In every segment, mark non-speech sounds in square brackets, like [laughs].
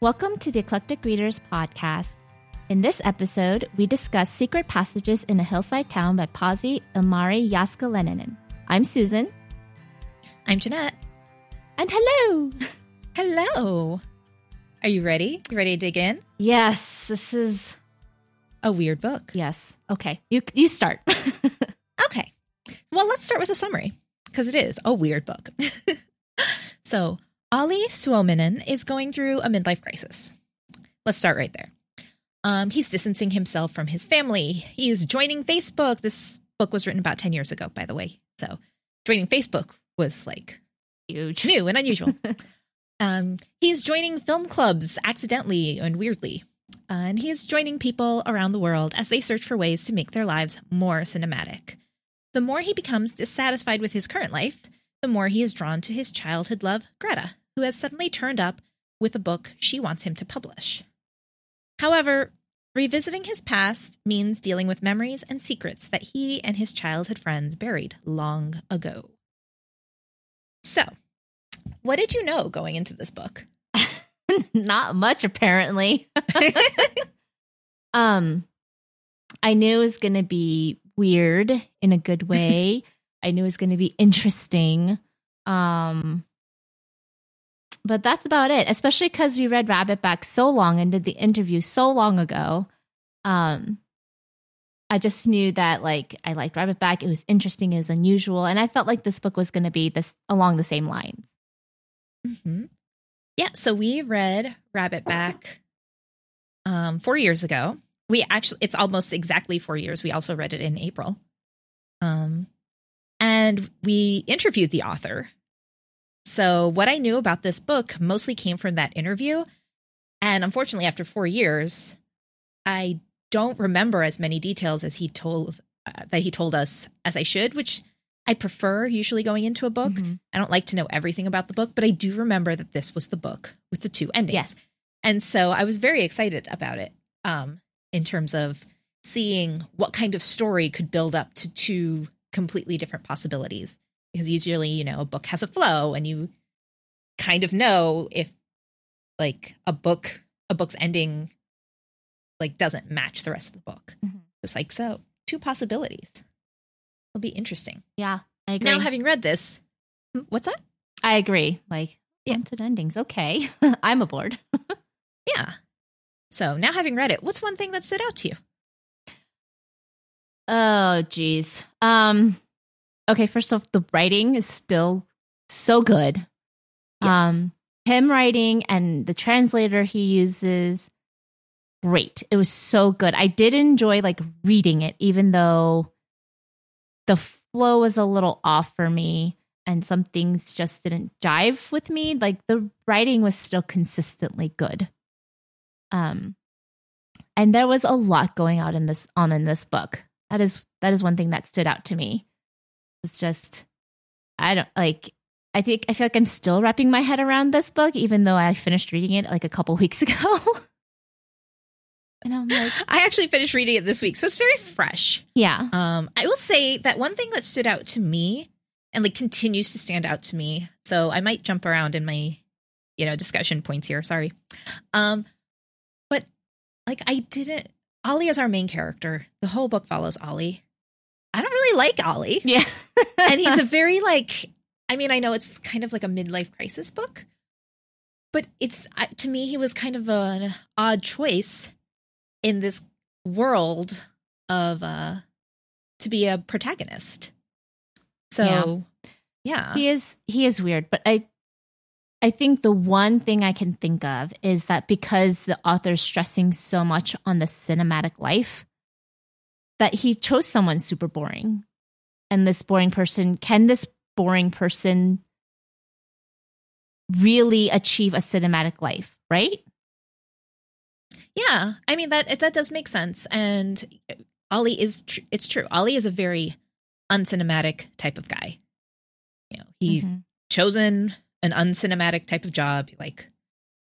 Welcome to the Eclectic Readers Podcast. In this episode, we discuss Secret Passages in a Hillside Town by Pasi Ilmari Jääskeläinen. I'm Susan. I'm Jeanette. And hello! Hello. Are you ready? You ready to dig in? Yes, this is A weird book. yes. Okay, you you start. [laughs] Okay. Well, let's start with a summary because it is a weird book. [laughs] so, Ollie Suominen is going through a midlife crisis. Let's start right there. Um, he's distancing himself from his family. He is joining Facebook. This book was written about 10 years ago, by the way. So, joining Facebook was like Huge. new and unusual. [laughs] um, he's joining film clubs accidentally and weirdly. Uh, and he is joining people around the world as they search for ways to make their lives more cinematic. The more he becomes dissatisfied with his current life, the more he is drawn to his childhood love, Greta, who has suddenly turned up with a book she wants him to publish. However, revisiting his past means dealing with memories and secrets that he and his childhood friends buried long ago. So, what did you know going into this book? [laughs] Not much, apparently. [laughs] um, I knew it was going to be weird in a good way. [laughs] I knew it was going to be interesting. Um, but that's about it. Especially because we read Rabbit Back so long and did the interview so long ago. Um, I just knew that like I liked Rabbit Back. It was interesting. It was unusual, and I felt like this book was going to be this along the same lines. hmm Yeah, so we read Rabbit Back um, four years ago. We actually, it's almost exactly four years. We also read it in April. Um, and we interviewed the author. So, what I knew about this book mostly came from that interview. And unfortunately, after four years, I don't remember as many details as he told uh, that he told us as I should, which I prefer usually going into a book. Mhm. I don't like to know everything about the book, but I do remember that this was the book with the two endings. Yes. And so I was very excited about it um, in terms of seeing what kind of story could build up to two completely different possibilities. Because usually, you know, a book has a flow and you kind of know if like a book a book's ending like doesn't match the rest of the book. Mhm. It's like so two possibilities. It'll be interesting. Yeah, I agree. Now having read this, Hmm, what's that? I agree. Like, Yeah. endings. Okay. [laughs] I'm aboard. [laughs] Yeah. So now having read it, what's one thing that stood out to you? Oh, geez. Um, okay. First off, the writing is still so good. Yes. Um, him writing and the translator he uses, great. It was so good. I did enjoy like reading it, even though the flow was a little off for me and some things just didn't jive with me. Like the writing was still consistently good. Um, and there was a lot going out in this on in this book. That is that is one thing that stood out to me. It's just I don't like I think I feel like I'm still wrapping my head around this book, even though I finished reading it like a couple [laughs] weeks ago. and I'm like, I actually finished reading it this week, so it's very fresh. yeah. Um, I will say that one thing that stood out to me and like continues to stand out to me. So I might jump around in my, you know, discussion points here. Sorry. Um, but like I didn't. Ollie is our main character. The whole book follows Ollie. I don't really like Ollie, Yeah. And he's a [laughs] very like. I mean, I know it's kind of like a midlife crisis book, but it's to me he was kind of an odd choice in this world of uh to be a protagonist. So, yeah. he is he is weird but i i think the one thing i can think of is that because the author's stressing so much on the cinematic life that he chose someone super boring and this boring person can this boring person really achieve a cinematic life right Yeah, I mean that that does make sense, and Ollie is tr- it's true. Ollie is a very uncinematic type of guy. You know, he's Mhm. chosen an uncinematic type of job. He, like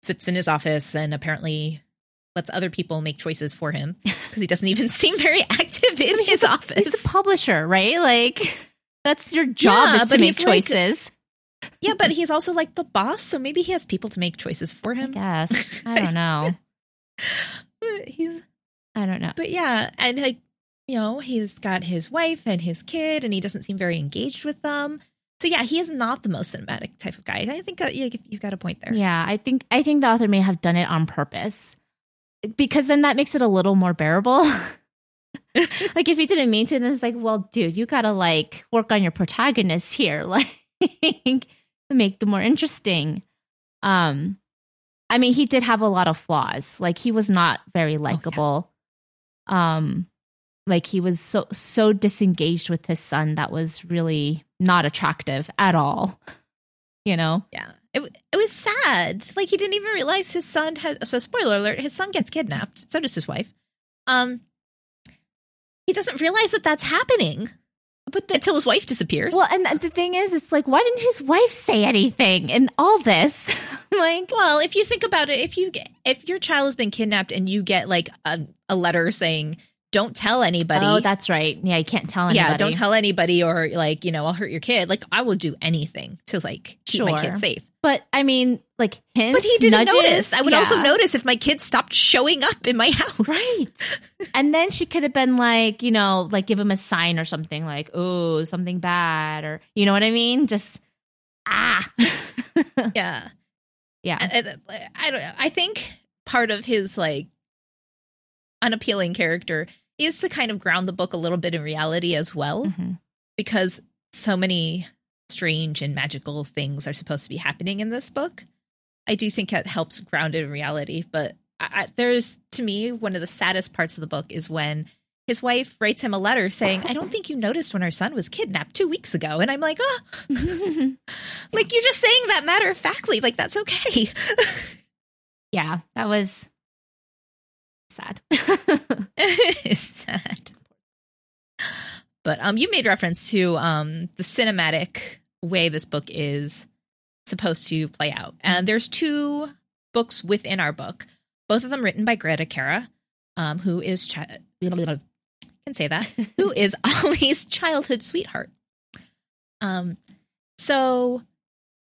sits in his office and apparently lets other people make choices for him [laughs] because he doesn't even [laughs] seem very active [laughs] in his he's office. He's a publisher right like [laughs] that's your job Yeah, is to make he's like- choices yeah, but he's also like the boss, so maybe he has people to make choices for I him. guess. [laughs] I don't know. he's I don't know. but yeah, and like you know, he's got his wife and his kid, and he doesn't seem very engaged with them. So yeah, he is not the most cinematic type of guy. I think that you you've got a point there. Yeah, I think I think the author may have done it on purpose because then that makes it a little more bearable. [laughs] like if he didn't mean to, then it's like, well, dude, you gotta like work on your protagonist here, [laughs] like to make them more interesting. Um, I mean, he did have a lot of flaws. Like he was not very likable. Um, like he was so so disengaged with his son that was really not attractive at all. [laughs] You know? Yeah. It, it was sad. Like he didn't even realize his son has so spoiler alert, his son gets kidnapped. So does his wife. Um he doesn't realize that that's happening But the, until his wife disappears. Well, and the thing is, it's like, why didn't his wife say anything in all this? [laughs] like, Well, if you think about it, if you get, if your child has been kidnapped and you get like a, a letter saying don't tell anybody. oh, that's right. Yeah, you can't tell anybody. yeah, don't tell anybody or like, you know, I'll hurt your kid. Like I will do anything to like keep my Sure. kid safe. But I mean, like hints. But he didn't nudges, notice. I would also notice if my kid stopped showing up in my house. Right. and then she could have been like, you know, like give him a sign or something like, oh, something bad, or you know what I mean? Just ah. [laughs] Yeah. yeah. I, I- I don't know. I think part of his like unappealing character is to kind of ground the book a little bit in reality as well, Mhm. because so many strange and magical things are supposed to be happening in this book. I do think it helps ground it in reality, but I, I, there's to me one of the saddest parts of the book is when his wife writes him a letter saying, "I don't think you noticed when our son was kidnapped two weeks ago," and I'm like, "Oh, [laughs] like you're just saying that matter of factly, like that's okay." [laughs] yeah, that was sad. [laughs] [laughs] it's sad. But um, you made reference to um the cinematic way this book is supposed to play out, and there's two books within our book, both of them written by Greta Kara, um, who is chi- [laughs] can say that who is Ollie's childhood sweetheart. Um, so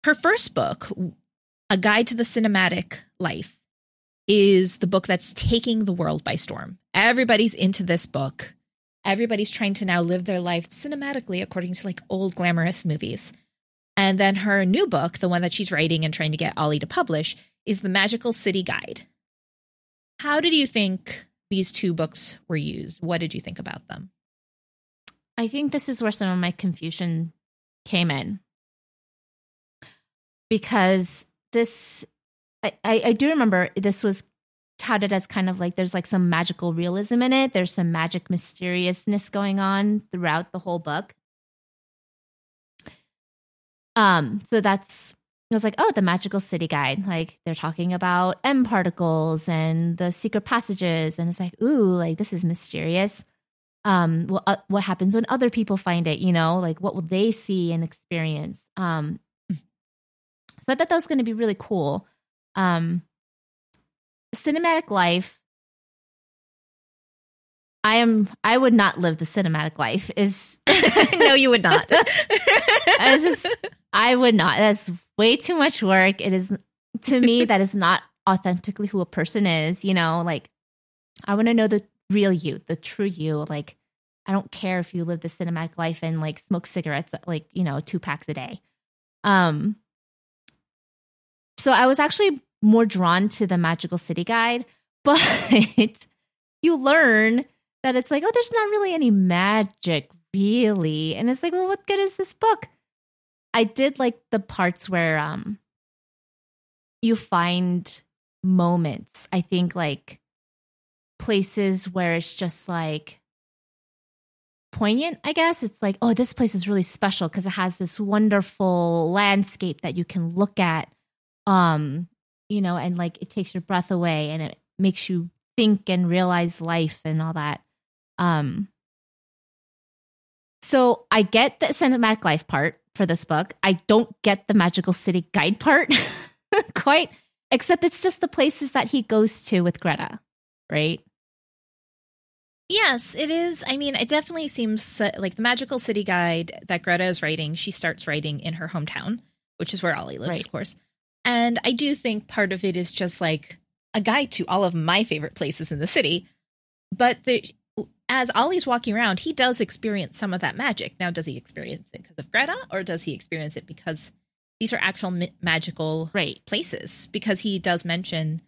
her first book, A Guide to the Cinematic Life, is the book that's taking the world by storm. Everybody's into this book. Everybody's trying to now live their life cinematically according to like old glamorous movies. And then her new book, the one that she's writing and trying to get Ollie to publish, is The Magical City Guide. How did you think these two books were used? What did you think about them? I think this is where some of my confusion came in. Because this, I, I, I do remember this was touted as kind of like there's like some magical realism in it. There's some magic mysteriousness going on throughout the whole book. Um, so that's it was like, oh, the magical city guide. Like they're talking about M particles and the secret passages, and it's like, ooh, like this is mysterious um what uh, what happens when other people find it you know like what will they see and experience um so i thought that was going to be really cool um cinematic life i am i would not live the cinematic life is [laughs] no, you would not. [laughs] I just I would not. That's way too much work. It is to me that is not authentically who a person is, you know, like I want to know the real you, the true you. Like I don't care if you live the cinematic life and like smoke cigarettes like, you know, two packs a day. Um so I was actually more drawn to the magical city guide, [laughs] but you learn that it's like, oh, there's not really any magic really. And it's like, well, what good is this book? I did like the parts where um you find moments. I think like places where it's just like poignant, I guess. It's like, oh, this place is really special because it has this wonderful landscape that you can look at. Um, you know, and like it takes your breath away and it makes you think and realize life and all that. Um so I get the cinematic life part for this book. I don't get the magical city guide part [laughs] quite, except it's just the places that he goes to with Greta, right? Yes, it is. I mean, it definitely seems like the Magical City Guide that Greta is writing, she starts writing in her hometown. which is where Ollie lives, Right. of course. And I do think part of it is just like a guide to all of my favorite places in the city. But the, as Ollie's walking around, he does experience some of that magic. Now, does he experience it because of Greta, or does he experience it because these are actual ma- magical Right. places? Because he does mention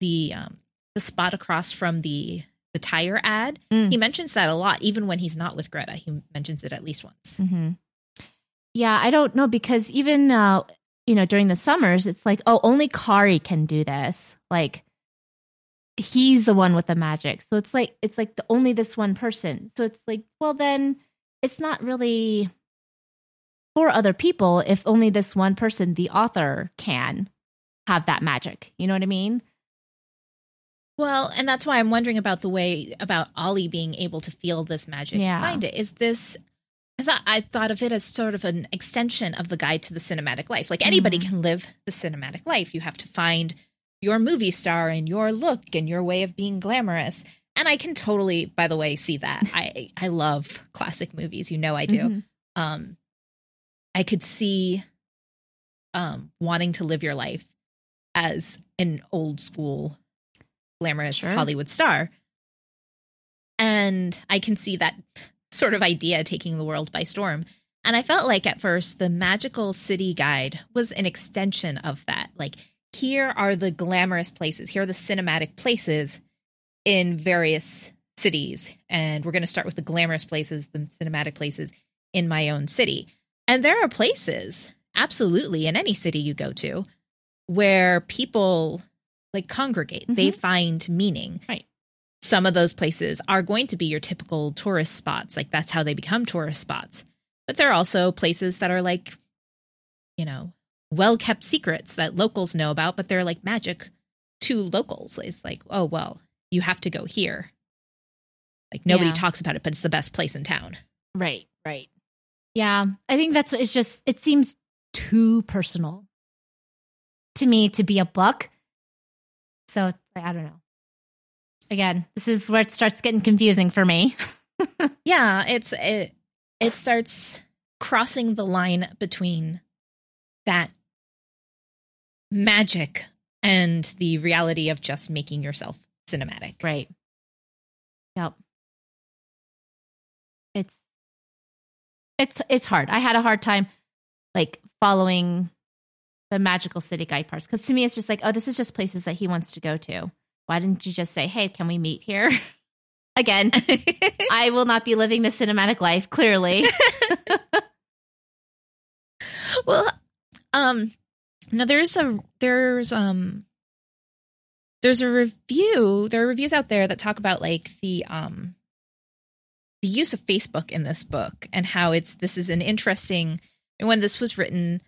the um, the spot across from the the tire ad. Mm. He mentions that a lot, even when he's not with Greta. He mentions it at least once. hmm Yeah, I don't know because even uh, you know during the summers, it's like oh, only Kari can do this. Like he's the one with the magic, so it's like it's like the only this one person. So it's like well then it's not really for other people if only this one person, the author, can have that magic. You know what I mean? Well, and that's why I'm wondering about the way about Ollie being able to feel this magic Yeah. behind it. Is this? Because I, I thought of it as sort of an extension of the guide to the cinematic life. Like anybody Mhm. can live the cinematic life. You have to find your movie star and your look and your way of being glamorous. And I can totally, by the way, see that. I I love classic movies. You know I do. Mhm. um i could see um wanting to live your life as an old school glamorous Sure. hollywood star and i can see that sort of idea taking the world by storm and i felt like at first the magical city guide was an extension of that like here are the glamorous places here are the cinematic places in various cities and we're going to start with the glamorous places the cinematic places in my own city. And there are places, absolutely, in any city you go to, where people like congregate. They mm-hmm. find meaning. Right. Some of those places are going to be your typical tourist spots. Like that's how they become tourist spots. But there are also places that are like, you know, well kept secrets that locals know about, but they're like magic to locals. It's like, oh, well, you have to go here. Like nobody Yeah. talks about it, but it's the best place in town. Right, right. Yeah, I think that's it's just it seems too personal to me to be a book. So I don't know. Again, this is where it starts getting confusing for me. [laughs] yeah it's it it starts crossing the line between that magic and the reality of just making yourself cinematic Right. Yep. It's it's it's hard. I had a hard time like following the magical city guide parts because to me it's just like, oh, this is just places that he wants to go to. Why didn't you just say, hey, can we meet here? [laughs] Again, [laughs] I will not be living the cinematic life, clearly. [laughs] well um now there's a there's um there's a review there are reviews out there that talk about like the um the use of facebook in this book and how it's this is an interesting and when this was written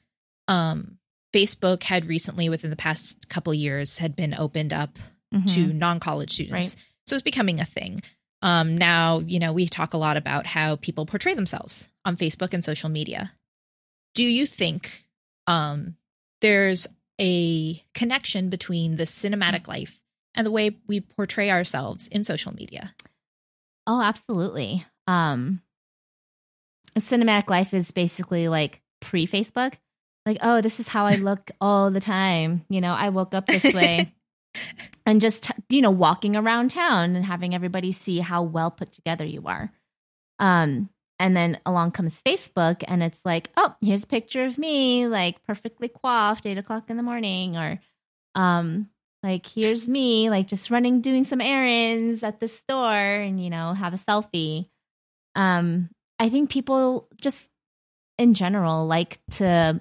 um facebook had recently within the past couple years had been opened up to Mhm. non-college students Right. so it's becoming a thing um now you know we talk a lot about how people portray themselves on facebook and social media do you think um there's a connection between the cinematic life and the way we portray ourselves in social media Oh, absolutely. Um cinematic life is basically like pre Facebook. Like, oh, this is how I look all the time. You know, I woke up this way. [laughs] and just, you know, walking around town and having everybody see how well put together you are. Um and then along comes Facebook and it's like, oh, here's a picture of me, like perfectly coiffed, eight o'clock in the morning, or um like here's me like just running doing some errands at the store and you know have a selfie um i think people just in general like to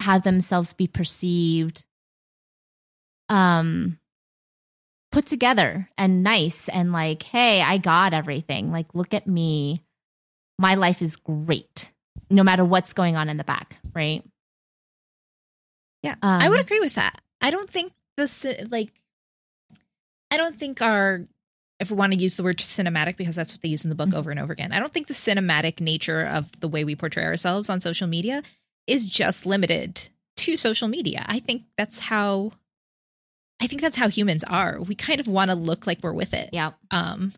have themselves be perceived um put together and nice and like hey i got everything. Like look at me. My life is great no matter what's going on in the back right? Yeah, um, i would agree with that. I don't think this like i don't think our if we want to use the word cinematic because that's what they use in the book Mhm. over and over again i don't think the cinematic nature of the way we portray ourselves on social media is just limited to social media. I think that's how i think that's how humans are we kind of want to look like we're with it yeah um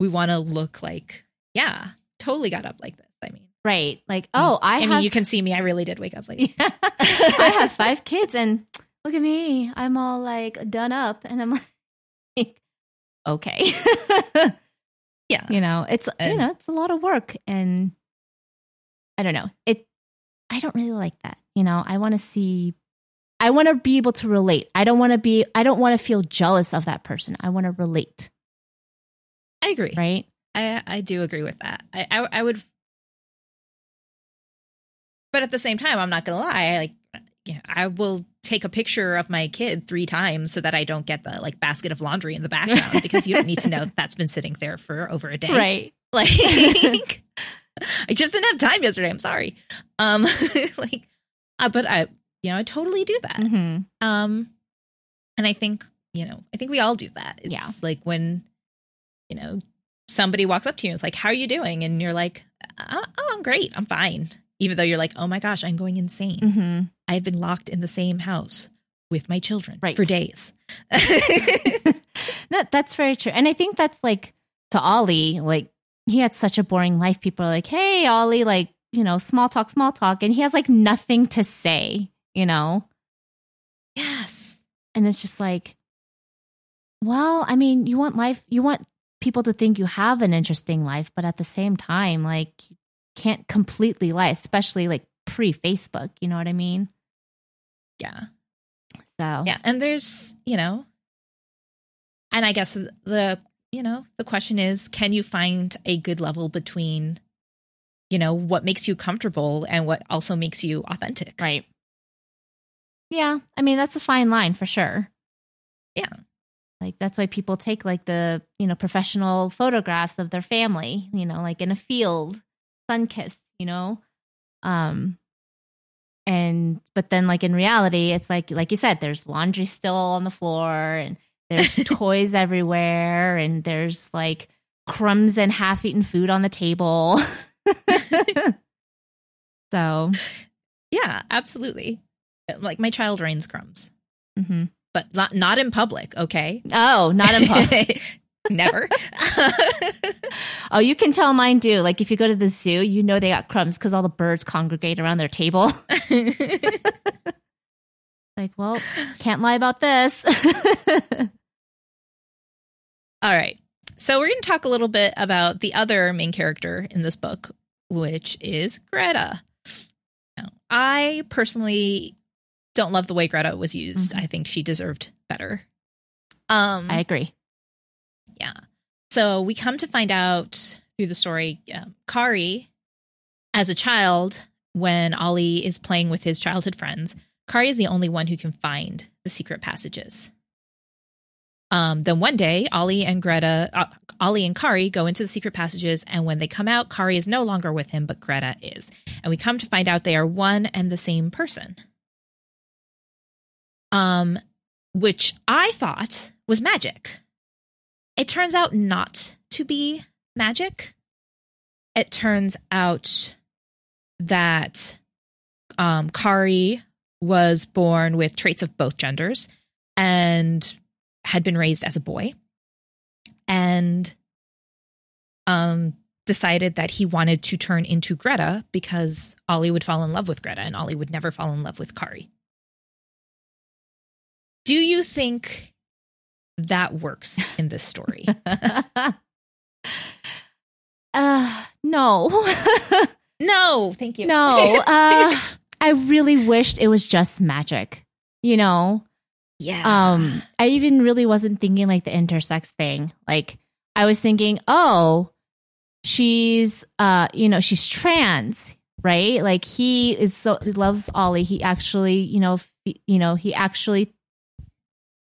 we want to look like yeah totally got up like this i mean Right. Like, oh, I, I have mean, you can see me. I really did wake up late. [laughs] I have [laughs] five kids and look at me. I'm all like done up and I'm [laughs] like okay. Yeah. you know, it's you know, it's a lot of work and I don't know. It I don't really like that. You know, I want to see I want to be able to relate. I don't want to be I don't want to feel jealous of that person. I want to relate, I agree. right? I I do agree with that. I I, I would, but at the same time, I'm not gonna lie. I, like, yeah, I will take a picture of my kid three times so that I don't get the like basket of laundry in the background because you don't need to know that that's been sitting there for over a day. Right. [laughs] Like, [laughs] I just didn't have time yesterday. I'm sorry. Um, [laughs] like, uh, but I, you know, I totally do that. hmm Um, and I think, you know, I think we all do that. It's Yeah. like when, you know, somebody walks up to you and is like, How are you doing? And you're like, Oh, oh, I'm great. I'm fine. Even though you're like, Oh my gosh, I'm going insane. hmm I've been locked in the same house with my children Right. for days. [laughs] [laughs] that that's very true. And I think that's like to Ollie, like he had such a boring life. People are like, "Hey, Ollie, like you know, small talk, small talk," and he has like nothing to say, you know. yes. And it's just like, well, I mean, you want life, you want people to think you have an interesting life, but at the same time, like you can't completely lie, especially like pre Facebook. You know what I mean? Yeah. So Yeah. And there's, you know, and I guess the, you know, the question is can you find a good level between, you know, what makes you comfortable and what also makes you authentic? right. Yeah, I mean that's a fine line for sure. Yeah. Like that's why people take like the, you know, professional photographs of their family, you know, like in a field, sun kissed, you know. Um and but then like in reality, it's like like you said, there's laundry still on the floor and there's [laughs] toys everywhere and there's like crumbs and half-eaten food on the table. [laughs] [laughs] so, Yeah, absolutely. Like my child rains crumbs, mhm. but not not in public, okay? oh, not in public. [laughs] Never. [laughs] Oh, you can tell mine do. Like if you go to the zoo, you know they got crumbs because all the birds congregate around their table. [laughs] like, well, can't lie about this. All right. So we're going to talk a little bit about the other main character in this book, which is Greta. Now, I personally don't love the way Greta was used. Mhm. I think she deserved better. Um, I agree. yeah. So we come to find out through the story, um, Kari, as a child, when Ollie is playing with his childhood friends, Kari is the only one who can find the secret passages. Um, then one day, Ollie and Greta, uh, Ollie and Kari go into the secret passages, and when they come out, Kari is no longer with him, but Greta is. And we come to find out they are one and the same person. Um, which I thought was magic. It turns out not to be magic. It turns out that um, Kari was born with traits of both genders and had been raised as a boy and um, decided that he wanted to turn into Greta because Ollie would fall in love with Greta and Ollie would never fall in love with Kari. Do you think that works in this story? [laughs] uh, no. [laughs] no, thank you. no. [laughs] Uh, I really wished it was just magic. You know, yeah. um i even really wasn't thinking like the intersex thing like i was thinking oh she's uh you know she's trans right like he is so he loves ollie he actually you know f- you know he actually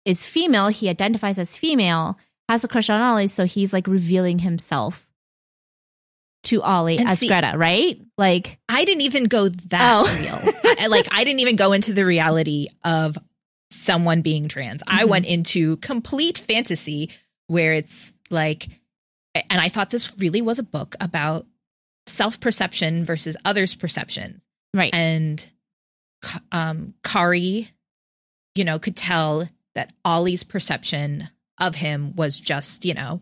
is female he identifies as female has a crush on ollie so he's like revealing himself to ollie And as see- greta right like I didn't even go that Oh. real. I, like I didn't even go into the reality of someone being trans. I Mhm. went into complete fantasy where it's like and I thought this really was a book about self-perception versus others' perception. right And um Kari, you know, could tell that Ollie's perception of him was just, you know,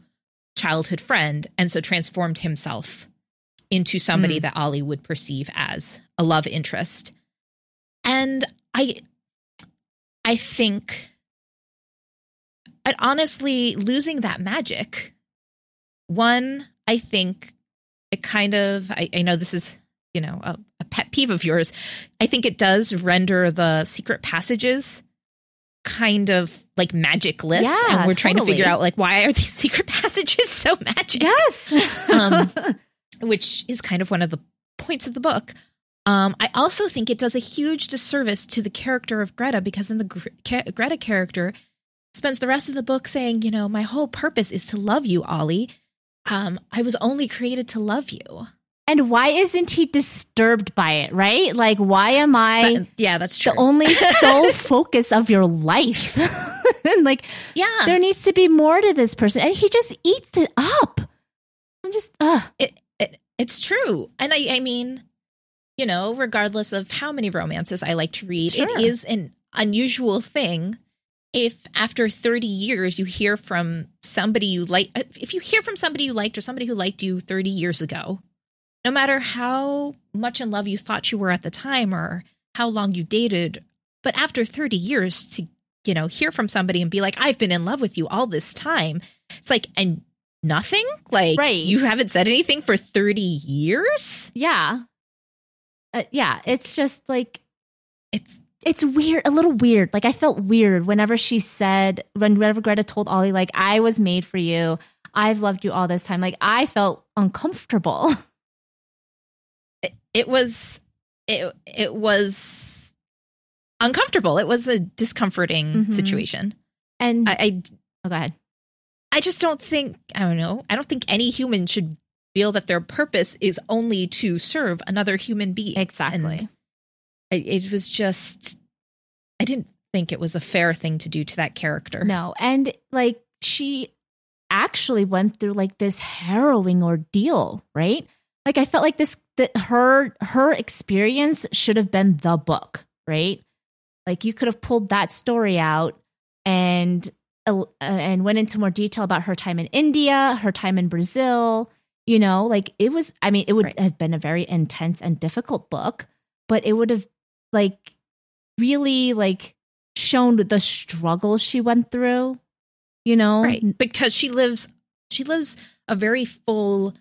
childhood friend and so transformed himself into somebody Mm. that Ollie would perceive as a love interest. And I I think and honestly losing that magic one I think it kind of I, I know this is you know a, a pet peeve of yours I think it does render the secret passages kind of like magic list Yeah, and we're trying to figure out like why are these [laughs] secret passages so magic yes. Um, [laughs] which is kind of one of the points of the book. Um, I also think it does a huge disservice to the character of Greta because then the Gre- Greta character spends the rest of the book saying, you know, my whole purpose is to love you, Ollie. Um, I was only created to love you. And why isn't he disturbed by it, right? Like, why am I That- yeah, that's true. the only [laughs] sole focus of your life? and [laughs] like, yeah, there needs to be more to this person. And he just eats it up. I'm just, uh, it, it it's true and i i mean you know regardless of how many romances i like to read Sure. it is an unusual thing if after 30 years you hear from somebody you like if you hear from somebody you liked or somebody who liked you 30 years ago no matter how much in love you thought you were at the time or how long you dated but after 30 years to you know hear from somebody and be like i've been in love with you all this time it's like and nothing like Right. you haven't said anything for 30 years yeah. Uh, yeah. It's just like, it's it's weird, a little weird. Like I felt weird whenever she said, whenever Greta told Ollie, like I was made for you. I've loved you all this time. Like I felt uncomfortable. [laughs] it, was it it was uncomfortable it was a discomforting Mhm. situation And I, I oh, go ahead. i just don't think i don't know i don't think any human should feel that their purpose is only to serve another human being Exactly. It was just i didn't think it was a fair thing to do to that character No, and like she actually went through like this harrowing ordeal, right? Like I felt like this that her her experience should have been the book, right? Like you could have pulled that story out and uh, and went into more detail about her time in India, her time in Brazil, you know, like it was I mean it would Right. have been a very intense and difficult book, but it would have like really like shown the struggle she went through, you know? right because she lives she lives a very full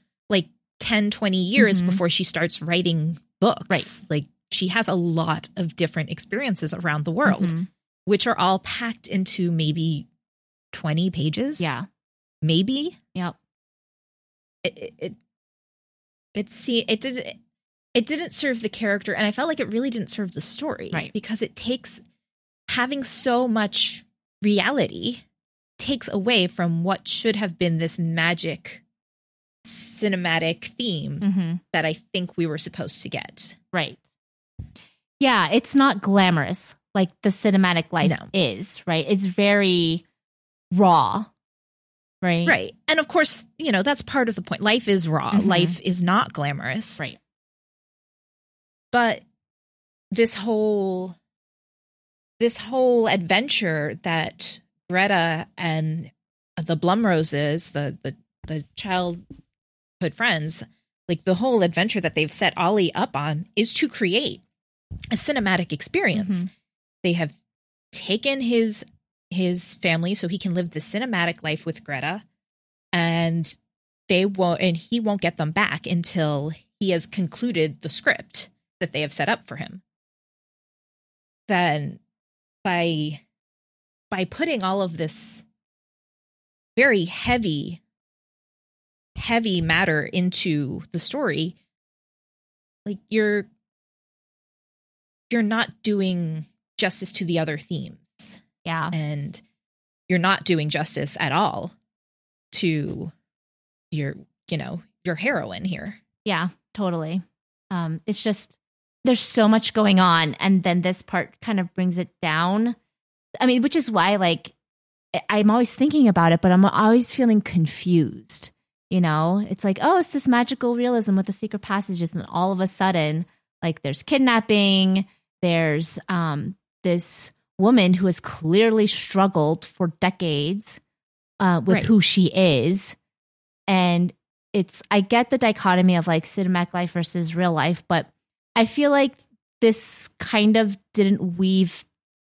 10 20 years Mhm. before she starts writing books Right. like she has a lot of different experiences around the world Mhm. which are all packed into maybe 20 pages Yeah. maybe Yep. it it it, it see it did it didn't serve the character and i felt like it really didn't serve the story Right. because it takes having so much reality takes away from what should have been this magic cinematic theme hmm that i think we were supposed to get Right. Yeah, it's not glamorous like the cinematic life No. is, right? It's very raw, right? right and of course you know that's part of the point life is raw Mhm. life is not glamorous Right. but this whole this whole adventure that Greta and the Blumroses, the the the childhood friends, like the whole adventure that they've set Ollie up on is to create a cinematic experience. Mhm. They have taken his his family so he can live the cinematic life with Greta and they won't and he won't get them back until he has concluded the script that they have set up for him then by by putting all of this very heavy heavy matter into the story like you're you're not doing justice to the other themes Yeah. and you're not doing justice at all to your you know your heroine here Yeah, totally. Um, it's just there's so much going on, and then this part kind of brings it down. I mean, which is why like I'm always thinking about it, but I'm always feeling confused. You know, it's like, oh, it's this magical realism with the secret passages, and all of a sudden, like there's kidnapping, there's um this woman who has clearly struggled for decades uh, with Right. who she is, and it's I get the dichotomy of like cinematic life versus real life, but I feel like this kind of didn't weave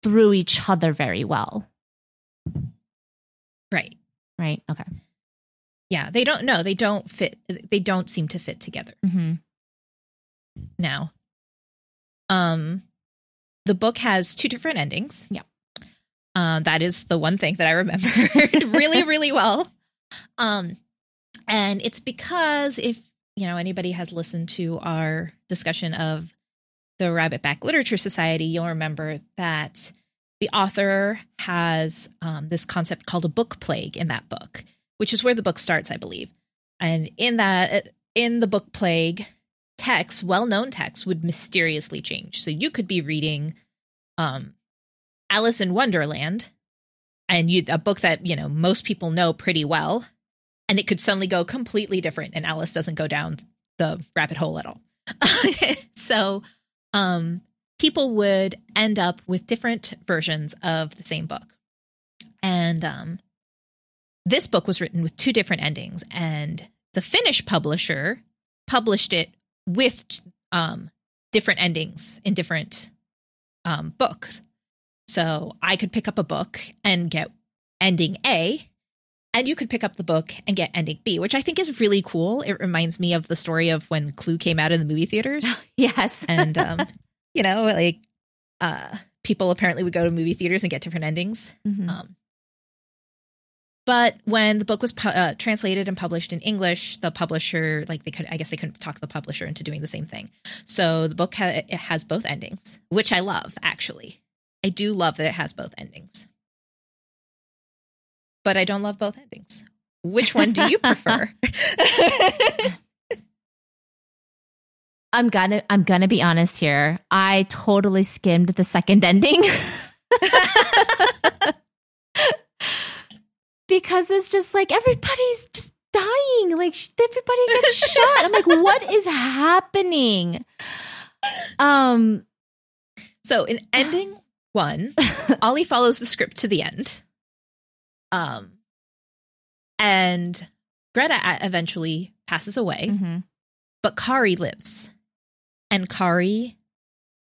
through each other very well. Right. Right. Okay. Yeah, they don't no, they don't fit they don't seem to fit together hmm now. Um the book has two different endings. Yeah. Uh, that is the one thing that I remember [laughs] really, really well. Um, and it's because if you know anybody has listened to our discussion of the Rabbit Back Literature Society, you'll remember that the author has um, this concept called a book plague in that book, which is where the book starts, I believe. And in that, in the book plague, texts, well-known texts, would mysteriously change. So you could be reading um, Alice in Wonderland, and you a book that you know most people know pretty well, and it could suddenly go completely different, and Alice doesn't go down the rabbit hole at all. [laughs] so, um, people would end up with different versions of the same book, and um, this book was written with two different endings, and the Finnish publisher published it with um, different endings in different um, books. So I could pick up a book and get ending A, and you could pick up the book and get ending B, which I think is really cool. It reminds me of the story of when Clue came out in the movie theaters. [laughs] Yes. [laughs] And, um, you know, like uh, people apparently would go to movie theaters and get different endings. Mhm. Um, but when the book was pu- uh, translated and published in English, the publisher, like they could, I guess they couldn't talk the publisher into doing the same thing. So the book ha- it has both endings, which I love. Actually, I do love that it has both endings. But I don't love both endings. Which one do you prefer? [laughs] I'm gonna I'm gonna be honest here. I totally skimmed the second ending. [laughs] because it's just like everybody's just dying. Like sh- everybody gets [laughs] shot. I'm like, what is happening? Um so in ending one, [laughs] Ollie follows the script to the end. Um, and Greta eventually passes away. mhm. but Kari lives. And Kari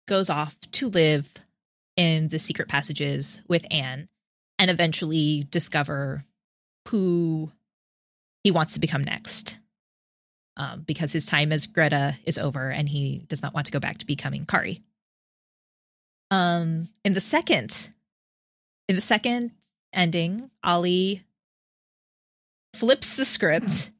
goes off to live in the secret passages with Anne and eventually discover who he wants to become next. Um, because his time as Greta is over and he does not want to go back to becoming Kari. Um, in the second, in the second ending, Ollie flips the script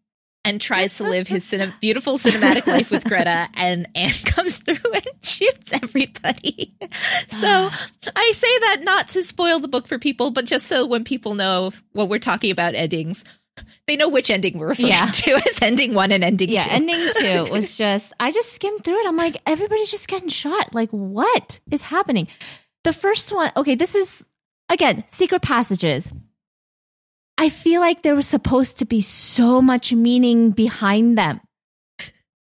and tries to live his cine- [laughs] beautiful cinematic life with Greta, and Anne [laughs] comes through and [laughs] shoots everybody. so ah. I say that not to spoil the book for people, but just so when people know what we're talking about endings, they know which ending we're referring Yeah. to as ending one and ending Yeah, two. ending two was just I just skimmed through it. I'm like, everybody's just getting shot. Like, what is happening? The first one, okay, this is again, secret passages. I feel like there was supposed to be so much meaning behind them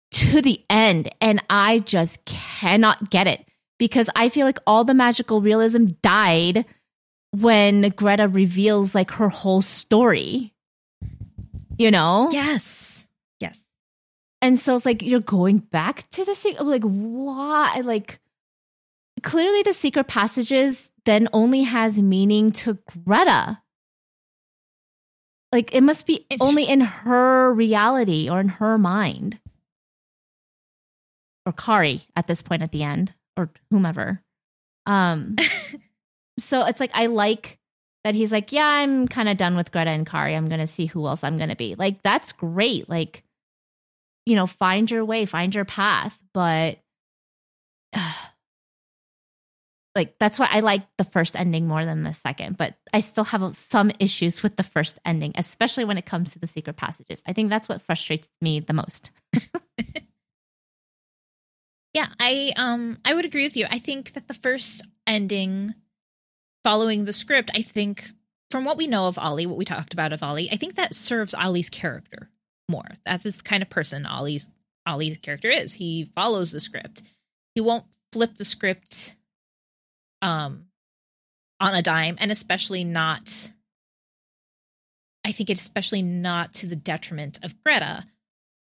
to the end, and I just cannot get it because I feel like all the magical realism died when Greta reveals like her whole story. You know? yes, yes. And so it's like you're going back to the secret. Like, why? Like, clearly the secret passages then only has meaning to Greta. Like, it must be Interesting. only in her reality or in her mind. Or Kari at this point at the end, or whomever. Um, [laughs] so it's like, I like that he's like, yeah, I'm kind of done with Greta and Kari. I'm going to see who else I'm going to be. Like, that's great. Like, you know, find your way, find your path. But [sighs] like, that's why I like the first ending more than the second. But I still have some issues with the first ending, especially when it comes to the secret passages. I think that's what frustrates me the most. [laughs] Yeah, I um I would agree with you. I think that the first ending following the script, I think from what we know of Ollie, what we talked about of Ollie, I think that serves Ollie's character more. That's the kind of person Ollie's Ollie's character is. He follows the script. He won't flip the script um on a dime and especially not I think it's especially not to the detriment of Greta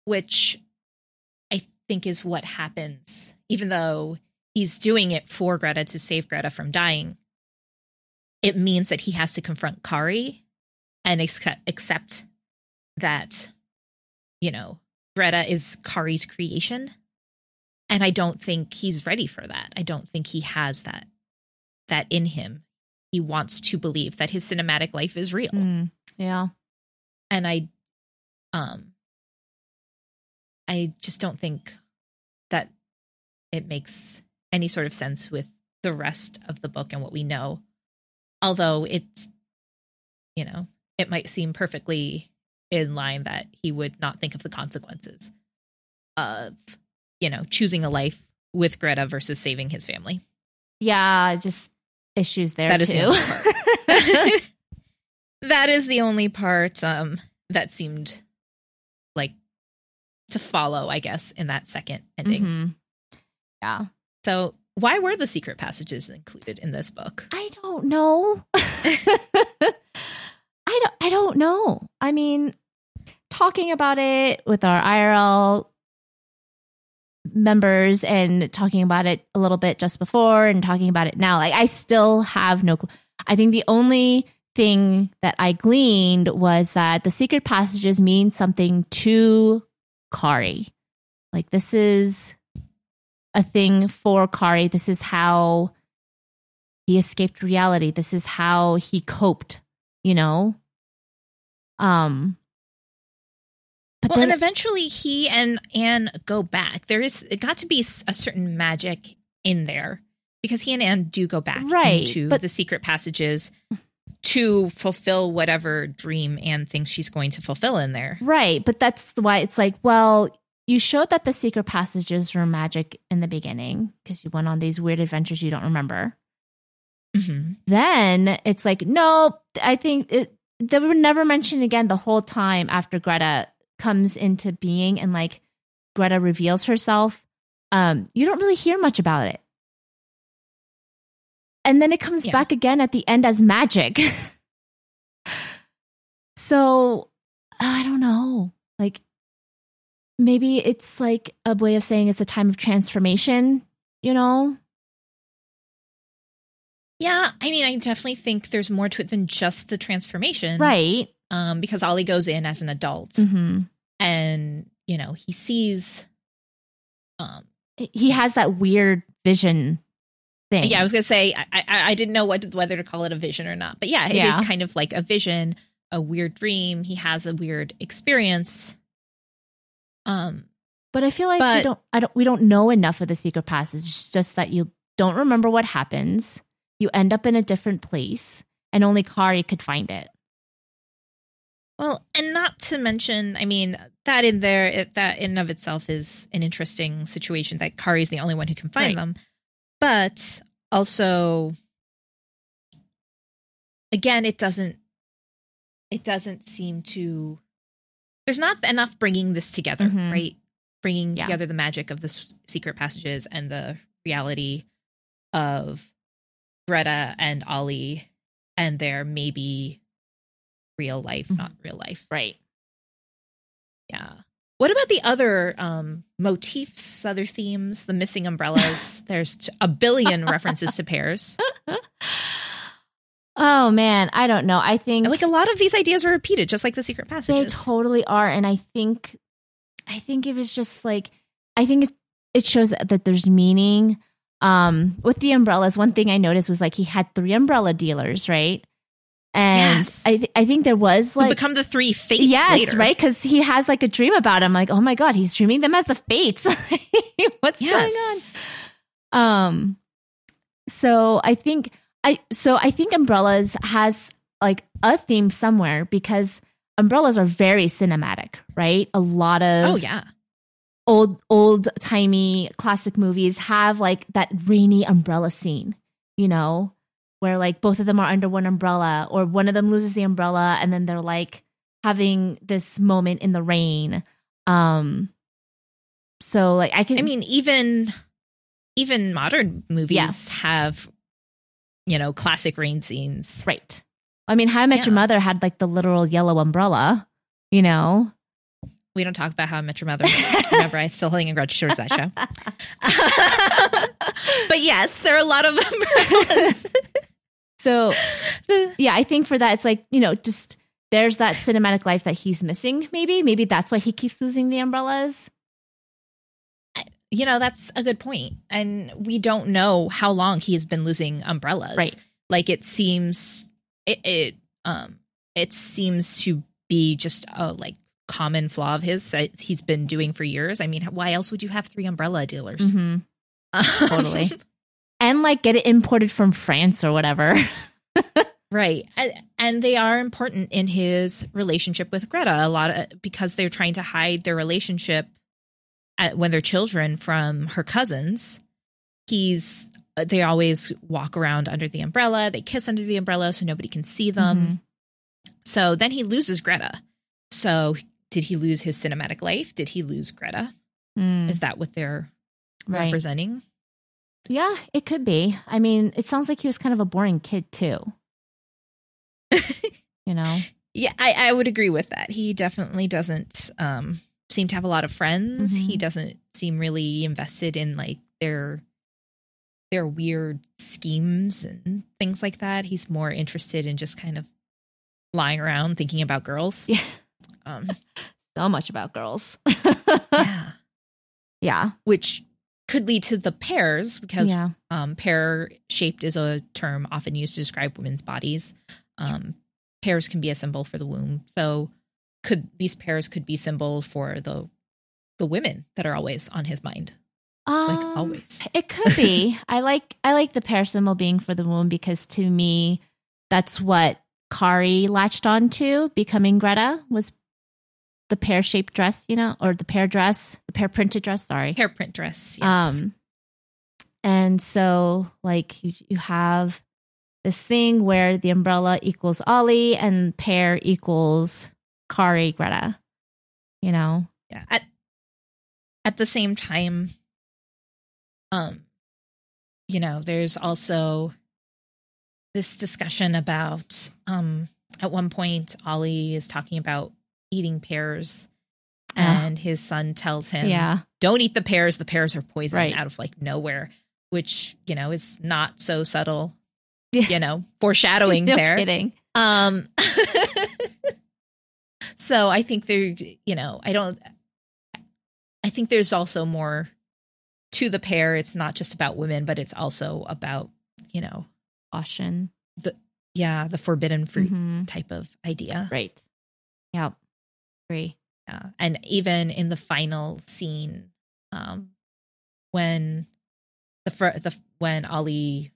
which I think is what happens, even though he's doing it for Greta to save Greta from dying. It means that he has to confront Kari and accept that, you know, Greta is Kari's creation. And I don't think he's ready for that. I don't think he has that that in him. He wants to believe that his cinematic life is real. Mm, yeah. And I um I just don't think that it makes any sort of sense with the rest of the book and what we know. Although it's you know, it might seem perfectly in line that he would not think of the consequences of, you know, choosing a life with Greta versus saving his family. Yeah, just issues there That is too. the only part. [laughs] that is the only part um, that seemed like to follow, I guess, in that second ending. Mhm. Yeah. So, why were the secret passages included in this book? I don't know. [laughs] I don't I don't know. I mean, talking about it with our IRL members and talking about it a little bit just before and talking about it now, like I still have no clue. I think the only thing that I gleaned was that the secret passages mean something to Kari. Like this is a thing for Kari. This is how he escaped reality. This is how he coped, you know? Um but well, then and eventually he and Anne go back. There is it got to be a certain magic in there because he and Anne do go back Right, into but- the secret passages to fulfill whatever dream Anne thinks she's going to fulfill in there. Right, but that's why it's like, well, you showed that the secret passages were magic in the beginning because you went on these weird adventures you don't remember. Mhm. Then it's like, no, I think it, they were never mentioned again the whole time after Greta comes into being and like Greta reveals herself. Um, you don't really hear much about it. And then it comes Yeah. back again at the end as magic. [laughs] so I don't know. Like maybe it's like a way of saying it's a time of transformation, you know? Yeah, I mean, I definitely think there's more to it than just the transformation, Right. Um, because Ollie goes in as an adult, hmm and you know he sees. Um, He has that weird vision thing. yeah, I was gonna say I, I, I didn't know what whether to call it a vision or not, but yeah, it is Yeah. kind of like a vision, a weird dream. He has a weird experience. Um, but I feel like we don't. I don't. We don't know enough of the secret passage. It's just that you don't remember what happens. You end up in a different place, and only Kari could find it. Well, and not to mention, I mean, that in there, it, that in and of itself is an interesting situation that Kari's the only one who can find Right. them. But also, again, it doesn't, it doesn't seem to, there's not enough bringing this together, Mhm. right? Bringing Yeah. together the magic of the secret passages and the reality of Greta and Ollie and their maybe real life, Mhm. not real life. Right. Yeah. What about the other um, motifs, other themes, the missing umbrellas? [laughs] There's a billion references to pears. [laughs] Oh man, I don't know. I think like a lot of these ideas were repeated, just like the secret passages. They totally are, and I think, I think it was just like, I think it it shows that there's meaning. Um, with the umbrellas, one thing I noticed was like he had three umbrella dealers, right? And Yes. I th- I think there was Who like become the three fates yes, later. right? Because he has like a dream about him. Like, oh my god, he's dreaming them as the fates. [laughs] What's Yes. going on? Um, so I think I so I think umbrellas has like a theme somewhere because umbrellas are very cinematic, right? A lot of Oh yeah. old old timey classic movies have like that rainy umbrella scene, you know, where like both of them are under one umbrella or one of them loses the umbrella and then they're like having this moment in the rain. Um so like I can I mean, even even modern movies Yeah. have, you know, classic rain scenes. right. I mean How I Met Your Mother had like the literal yellow umbrella, you know. We don't talk about how I met your mother. Remember, I'm still holding a grudge towards that show. [laughs] [laughs] but yes, there are a lot of [laughs] umbrellas. So, [laughs] yeah, I think for that, it's like, you know, just there's that cinematic life that he's missing, maybe. Maybe that's why he keeps losing the umbrellas. You know, that's a good point. And we don't know how long he's been losing umbrellas. Right. Like it seems it, it um it seems to be just a like common flaw of his that he's been doing for years. I mean, why else would you have three umbrella dealers? Mhm. [laughs] Totally. And like get it imported from France or whatever. [laughs] Right. And, they are important in his relationship with Greta a lot of, because they're trying to hide their relationship at, when they're children from her cousins. He's they always walk around under the umbrella, they kiss under the umbrella so nobody can see them. Mhm. So then he loses Greta. So did he lose his cinematic life? Did he lose Greta? Mm, Is that what they're right. representing? Yeah, it could be. I mean, it sounds like he was kind of a boring kid too. [laughs] you know? Yeah, I, I would agree with that. He definitely doesn't um, seem to have a lot of friends. Mhm. He doesn't seem really invested in like their their weird schemes and things like that. He's more interested in just kind of lying around thinking about girls. Yeah. Um, [laughs] So much about girls. [laughs] yeah, yeah. which could lead to the pears because yeah. um, pear shaped is a term often used to describe women's bodies. Um, pears can be a symbol for the womb. So could these pears could be symbols for the the women that are always on his mind, like Um, always. It could be. [laughs] I like I like the pear symbol being for the womb because to me, that's what Kari latched onto becoming Greta was the pear shaped dress, you know, or the pear dress, the pear printed dress. Sorry. Hair print dress. Yes. Um, and so like you you have this thing where the umbrella equals Ollie and pear equals Kari Greta. You know. yeah. At at the same time, um, you know, there's also this discussion about um at one point Ollie is talking about eating pears Ah. and his son tells him yeah. don't eat the pears the pears are poison Right. out of like nowhere which you know is not so subtle you know foreshadowing [laughs] no there kidding. um [laughs] so i think there you know i don't i think there's also more to the pear it's not just about women but it's also about you know Caution. yeah the forbidden fruit Mhm. type of idea Right. Yep. Agree. Yeah. And even in the final scene, um, when the fir- the when Ollie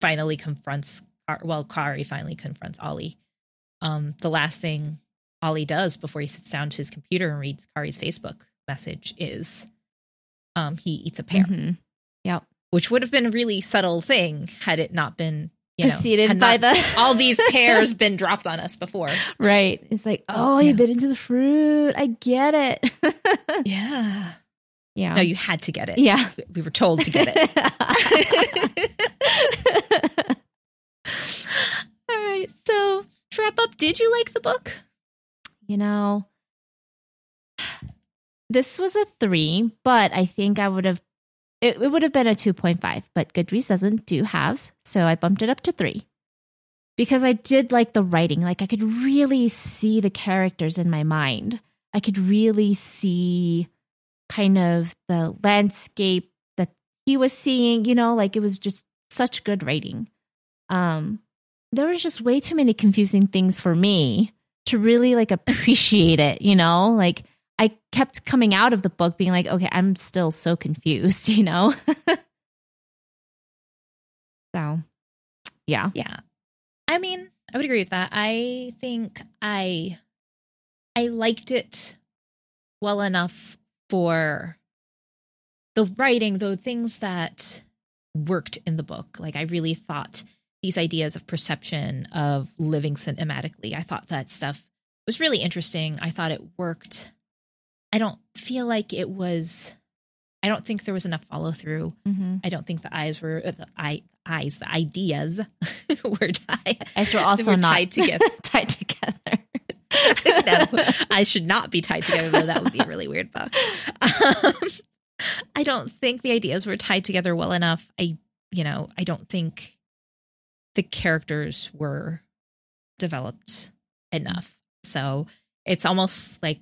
finally confronts, well, Kari finally confronts Ollie. Um, the last thing Ollie does before he sits down to his computer and reads Kari's Facebook message is, um, he eats a pear, Mhm. Yep. which would have been a really subtle thing had it not been you Preceded had by not the [laughs] all these [laughs] pears been dropped on us before. right. It's like, oh, Yeah. you bit into the fruit. I get it. [laughs] Yeah. yeah. No, you had to get it. yeah. We were told to get it. All right. So, to wrap up, did you like the book? you know, [sighs] this was a three, but I think I would have, it, it would have been a 2.5, but Goodreads doesn't do halves. So I bumped it up to three because I did like the writing. Like I could really see the characters in my mind. I could really see kind of the landscape that he was seeing, you know, like it was just such good writing. Um, there was just way too many confusing things for me to really like appreciate it, you know? Like I kept coming out of the book being like, okay, I'm still so confused, [laughs] you know? so, yeah. Yeah. I mean, I would agree with that. I think I I liked it well enough for the writing, though things that worked in the book. Like I really thought these ideas of perception of living cinematically. I thought that stuff was really interesting. I thought it worked. I don't feel like it was I don't think there was enough follow through. Mm-hmm. I don't think the eyes were uh, the eye, eyes, the ideas [laughs] were tied. As we're also were not tied together. [laughs] tied together. no, I should not be tied together, though. That would be a really weird book. Um, [laughs] I don't think the ideas were tied together well enough. I, you know, I don't think the characters were developed enough. So it's almost like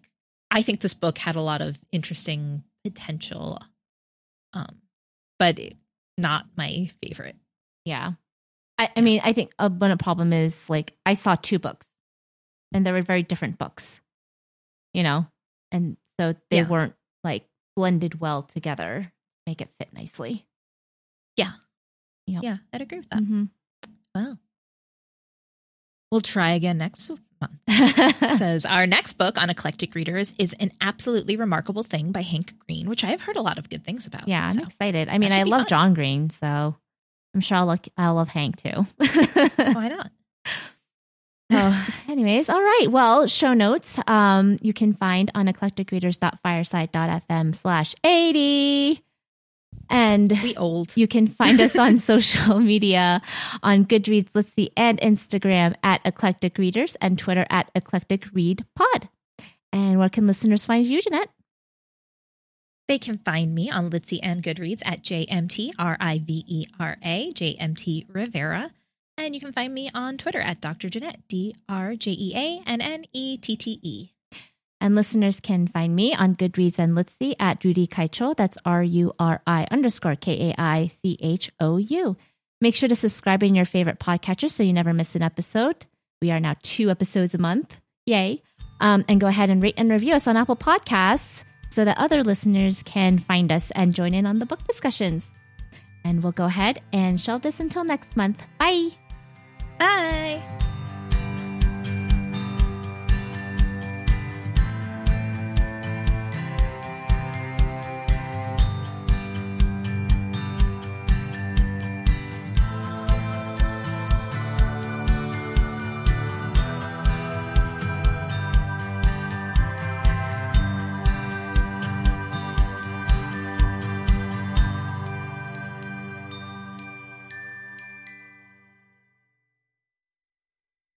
I think this book had a lot of interesting potential, um, but not my favorite. Yeah. I, I mean, I think a, one of the problem is like I saw two books and they were very different books, you know? And so they Yeah. weren't like blended well together to make it fit nicely. Yeah. Yep. Yeah, I'd agree with that. Mhm. Well, we'll try again next month. [laughs] Says our next book on eclectic readers is an absolutely remarkable thing by Hank Green, which I've heard a lot of good things about. yeah, I'm excited. I mean, I love fun. John Green, so I'm sure I'll, look, I'll love Hank too. [laughs] why not? oh, anyways, all right. Well, show notes um, you can find on eclecticreaders.fireside.fm slash 80. And We old. you can find us on [laughs] social media on Goodreads, Litsy, and Instagram at Eclectic Readers and Twitter at Eclectic Read Pod. And where can listeners find you, Jeanette? They can find me on Litsy and Goodreads at JMT R I V E R A JMT Rivera. And you can find me on Twitter at Dr. Jeanette, D R J E A N N E T T E. And listeners can find me on Goodreads and Litsy at Ruri Kaichou. That's R U R I underscore K A I C H O U. Make sure to subscribe in your favorite podcatcher so you never miss an episode. We are now two episodes a month. Yay. Um, and go ahead and rate and review us on Apple Podcasts so that other listeners can find us and join in on the book discussions. And we'll go ahead and shelve this until next month. Bye. Bye.